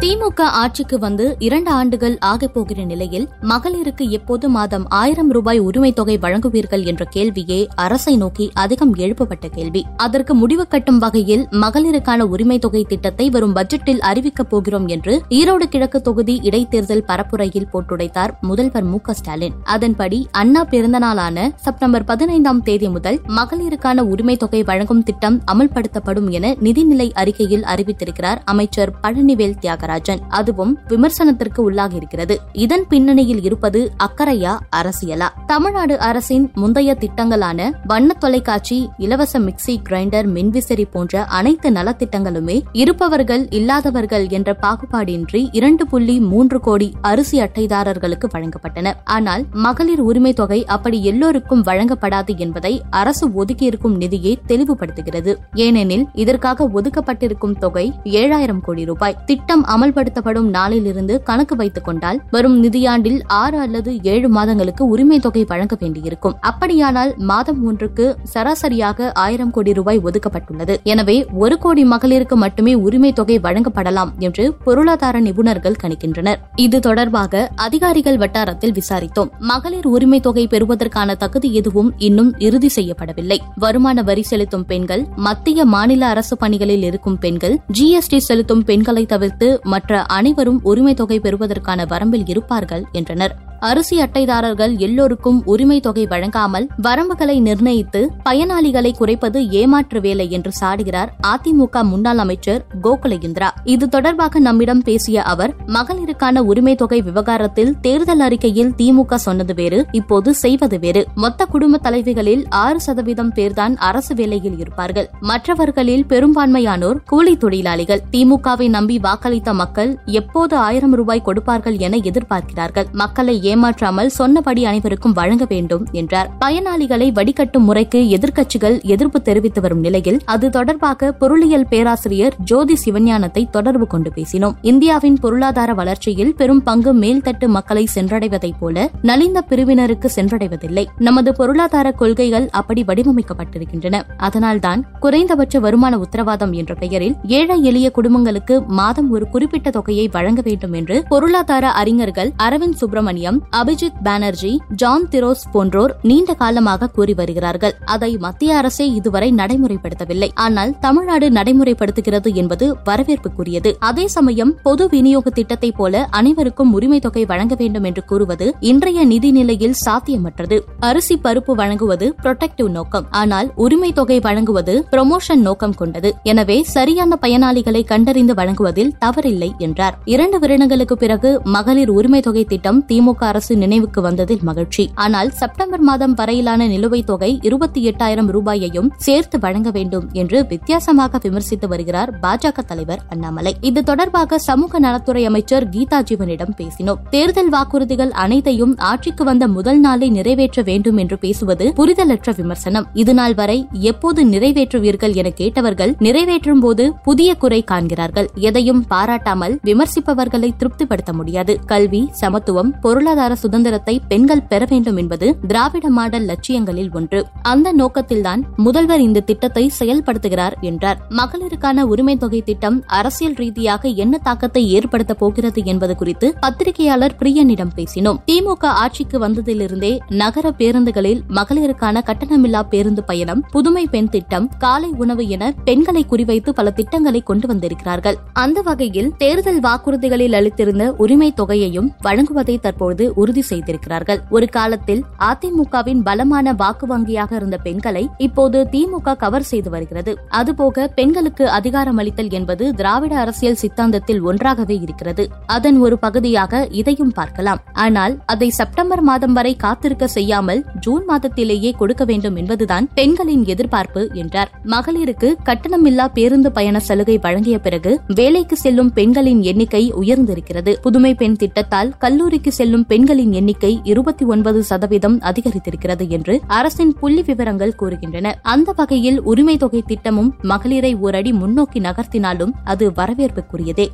திமுக ஆட்சிக்கு வந்து இரண்டு ஆண்டுகள் ஆகப் போகிற நிலையில் மகளிருக்கு எப்போது மாதம் ஆயிரம் ரூபாய் உரிமைத் தொகை வழங்குவீர்கள் என்ற கேள்வியே அரசை நோக்கி அதிகம் எழுப்பப்பட்ட கேள்வி. அதற்கு முடிவு கட்டும் வகையில் மகளிருக்கான உரிமைத் தொகை திட்டத்தை வரும் பட்ஜெட்டில் அறிவிக்கப் போகிறோம் என்று ஈரோடு கிழக்கு தொகுதி இடைத்தேர்தல் பரப்புரையில் போட்டுடைத்தார் முதல்வர் மு ஸ்டாலின். அதன்படி அண்ணா பிறந்தநாளான செப்டம்பர் பதினைந்தாம் தேதி முதல் மகளிருக்கான உரிமைத் தொகை வழங்கும் திட்டம் அமல்படுத்தப்படும் என நிதிநிலை அறிக்கையில் அறிவித்திருக்கிறார் அமைச்சர் பழனிவேல் தியாகராஜன் அதுவும் விமர்சனத்திற்கு உள்ளாகியிருக்கிறது இதன் பின்னணியில் இருப்பது அக்கறையா அரசியலா? தமிழ்நாடு அரசின் முந்தைய திட்டங்களான வண்ண தொலைக்காட்சி இலவச மிக்சி கிரைண்டர் மின்விசிறி போன்ற அனைத்து நலத்திட்டங்களுமே இருப்பவர்கள் இல்லாதவர்கள் என்ற பாகுபாடின்றி இரண்டு புள்ளி மூன்று கோடி அரிசி அட்டைதாரர்களுக்கு வழங்கப்பட்டன. ஆனால் மகளிர் உரிமை தொகை அப்படி எல்லோருக்கும் வழங்கப்படாது என்பதை அரசு ஒதுக்கியிருக்கும் நிதியை தெளிவுபடுத்துகிறது. ஏனெனில் இதற்காக ஒதுக்கப்பட்டிருக்கும் தொகை ஏழாயிரம் கோடி ரூபாய். திட்டம் அமல்படுத்தப்படும் நாளிலிருந்து கணக்கு வைத்துக் கொண்டால் வரும் நிதியாண்டில் ஆறு அல்லது ஏழு மாதங்களுக்கு உரிமை தொகை வழங்க வேண்டியிருக்கும். அப்படியானால் மாதம் ஒன்றுக்கு சராசரியாக ஆயிரம் கோடி ரூபாய் ஒதுக்கப்பட்டுள்ளது. எனவே ஒரு கோடி மகளிருக்கு மட்டுமே உரிமை தொகை வழங்கப்படலாம் என்று பொருளாதார நிபுணர்கள் கணிக்கின்றனர். இது தொடர்பாக அதிகாரிகள் வட்டாரத்தில் விசாரித்தோம். மகளிர் உரிமை தொகை பெறுவதற்கான தகுதி எதுவும் இன்னும் இறுதி செய்யப்படவில்லை. வருமான வரி செலுத்தும் பெண்கள் மத்திய மாநில அரசு பணிகளில் இருக்கும் பெண்கள் ஜிஎஸ்டி செலுத்தும் பெண்களை தவிர்த்து மற்ற அனைவரும் உரிமை தொகை பெறுவதற்கான வரம்பில் இருப்பார்கள் என்றனர். அரிசி அட்டைதாரர்கள் எல்லோருக்கும் உரிமை தொகை வழங்காமல் வரம்புகளை நிர்ணயித்து பயனாளிகளை குறைப்பது ஏமாற்று வேலை என்று சாடுகிறார் அதிமுக முன்னாள் அமைச்சர் கோகுல இந்திரா இது தொடர்பாக நம்மிடம் பேசிய அவர் மகளிருக்கான உரிமை தொகை விவகாரத்தில் தேர்தல் அறிக்கையில் திமுக சொன்னது வேறு இப்போது செய்வது வேறு. மொத்த குடும்ப தலைவிகளில் ஆறு சதவீதம் பேர்தான் அரசு வேலையில் இருப்பார்கள். மற்றவர்களில் பெரும்பான்மையானோர் கூலி தொழிலாளிகள். திமுகவை நம்பி வாக்களித்த மக்கள் எப்போது ஆயிரம் ரூபாய் கொடுப்பார்கள் என எதிர்பார்க்கிறார்கள். மக்களை ஏமாற்றாமல் சொன்னபடி அனைவருக்கும் வழங்க வேண்டும் என்றார். பயனாளிகளை வடிகட்டும் முறைக்கு எதிர்க்கட்சிகள் எதிர்ப்பு தெரிவித்து வரும் நிலையில் அது தொடர்பாக பொருளியல் பேராசிரியர் ஜோதி சிவஞானத்தை தொடர்பு கொண்டு பேசினோம். இந்தியாவின் பொருளாதார வளர்ச்சியில் பெரும் பங்கு மேல்தட்டு மக்களை சென்றடைவதைப் போல நலிந்த பிரிவினருக்கு சென்றடைவதில்லை. நமது பொருளாதார கொள்கைகள் அப்படி வடிவமைக்கப்பட்டிருக்கின்றன. அதனால்தான் குறைந்தபட்ச வருமான உத்தரவாதம் என்ற பெயரில் ஏழை எளிய குடும்பங்களுக்கு மாதம் ஒரு குறிப்பிட்ட தொகையை வழங்க வேண்டும் என்று பொருளாதார அறிஞர்கள் அரவிந்த் சுப்பிரமணியம் அபிஜித் பானர்ஜி ஜான் திரோஸ் போன்றோர் நீண்ட காலமாக கூறி வருகிறார்கள். அதை மத்திய அரசே இதுவரை நடைமுறைப்படுத்தவில்லை. ஆனால் தமிழ்நாடு நடைமுறைப்படுத்துகிறது என்பது வரவேற்புக்குரியது. அதே சமயம் பொது விநியோக திட்டத்தை போல அனைவருக்கும் உரிமை தொகை வழங்க வேண்டும் என்று கூறுவது இன்றைய நிதி நிலையில் சாத்தியமற்றது. அரிசி பருப்பு வழங்குவது புரொடெக்டிவ் நோக்கம். ஆனால் உரிமை தொகை வழங்குவது ப்ரொமோஷன் நோக்கம் கொண்டது. எனவே சரியான பயனாளிகளை கண்டறிந்து வழங்குவதில் தவறில்லை என்றார். இரண்டு வருடங்களுக்கு பிறகு மகளிர் உரிமை தொகை திட்டம் திமுக அரசு நினைவுக்கு வந்ததில் மகிழ்ச்சி. ஆனால் செப்டம்பர் மாதம் வரையிலான நிலுவைத் தொகை இருபத்தி எட்டாயிரம் ரூபாயையும் சேர்த்து வழங்க வேண்டும் என்று வித்தியாசமாக விமர்சித்து வருகிறார் பாஜக தலைவர் அண்ணாமலை. இது தொடர்பாக சமூக நலத்துறை அமைச்சர் கீதா ஜீவனிடம் பேசினோம். தேர்தல் வாக்குறுதிகள் அனைத்தையும் ஆட்சிக்கு வந்த முதல் நாளை நிறைவேற்ற வேண்டும் என்று பேசுவது புரிதலற்ற விமர்சனம். இதுநாள் வரை எப்போது நிறைவேற்றுவீர்கள் என கேட்டவர்கள் நிறைவேற்றும் போது புதிய குறை காண்கிறார்கள். எதையும் பாராட்டாமல் விமர்சிப்பவர்களை திருப்திப்படுத்த முடியாது. கல்வி சமத்துவம் பொருளாதார சுதந்திரத்தை பெண்கள் பெற வேண்டும் என்பது திராவிட மாடல் லட்சியங்களில் ஒன்று. அந்த நோக்கத்தில்தான் முதல்வர் இந்த திட்டத்தை செயல்படுத்துகிறார் என்றார். மகளிருக்கான உரிமை தொகை திட்டம் அரசியல் ரீதியாக என்ன தாக்கத்தை ஏற்படுத்த போகிறது என்பது குறித்து பத்திரிகையாளர் பிரியனிடம் பேசினோம். திமுக ஆட்சிக்கு வந்ததிலிருந்தே நகர பேருந்துகளில் மகளிருக்கான கட்டணமில்லா பேருந்து பயணம் புதுமை பெண் திட்டம் காலை உணவு என பெண்களை குறிவைத்து பல திட்டங்களை கொண்டு வந்திருக்கிறார்கள். அந்த வகையில் தேர்தல் வாக்குறுதிகளில் அளித்திருந்த உரிமை தொகையையும் வழங்குவதை தற்போது உறுதி செய்திருக்கிறார்கள். ஒரு காலத்தில் அதிமுகவின் பலமான வாக்கு வங்கியாக இருந்த பெண்களை இப்போது திமுக கவர் செய்து வருகிறது. அதுபோக பெண்களுக்கு அதிகாரம் அளித்தல் என்பது திராவிட அரசியல் சித்தாந்தத்தில் ஒன்றாகவே இருக்கிறது. அதன் ஒரு பகுதியாக இதையும் பார்க்கலாம். ஆனால் அதை செப்டம்பர் மாதம் வரை காத்திருக்க செய்யாமல் ஜூன் மாதத்திலேயே கொடுக்க வேண்டும் என்பதுதான் பெண்களின் எதிர்பார்ப்பு என்றார். மகளிருக்கு கட்டணமில்லா பேருந்து பயண சலுகை வழங்கிய பிறகு வேலைக்கு செல்லும் பெண்களின் எண்ணிக்கை உயர்ந்திருக்கிறது. புதுமை பெண் திட்டத்தால் கல்லூரிக்கு செல்லும் பெண்களின் எண்ணிக்கை இருபத்தி ஒன்பது சதவீதம் அதிகரித்திருக்கிறது என்று அரசின் புள்ளி விவரங்கள் கூறுகின்றன. அந்த வகையில் உரிமை தொகை திட்டமும் மகளிரை ஓரடி முன்னோக்கி நகர்த்தினாலும் அது வரவேற்புக்குரியதே.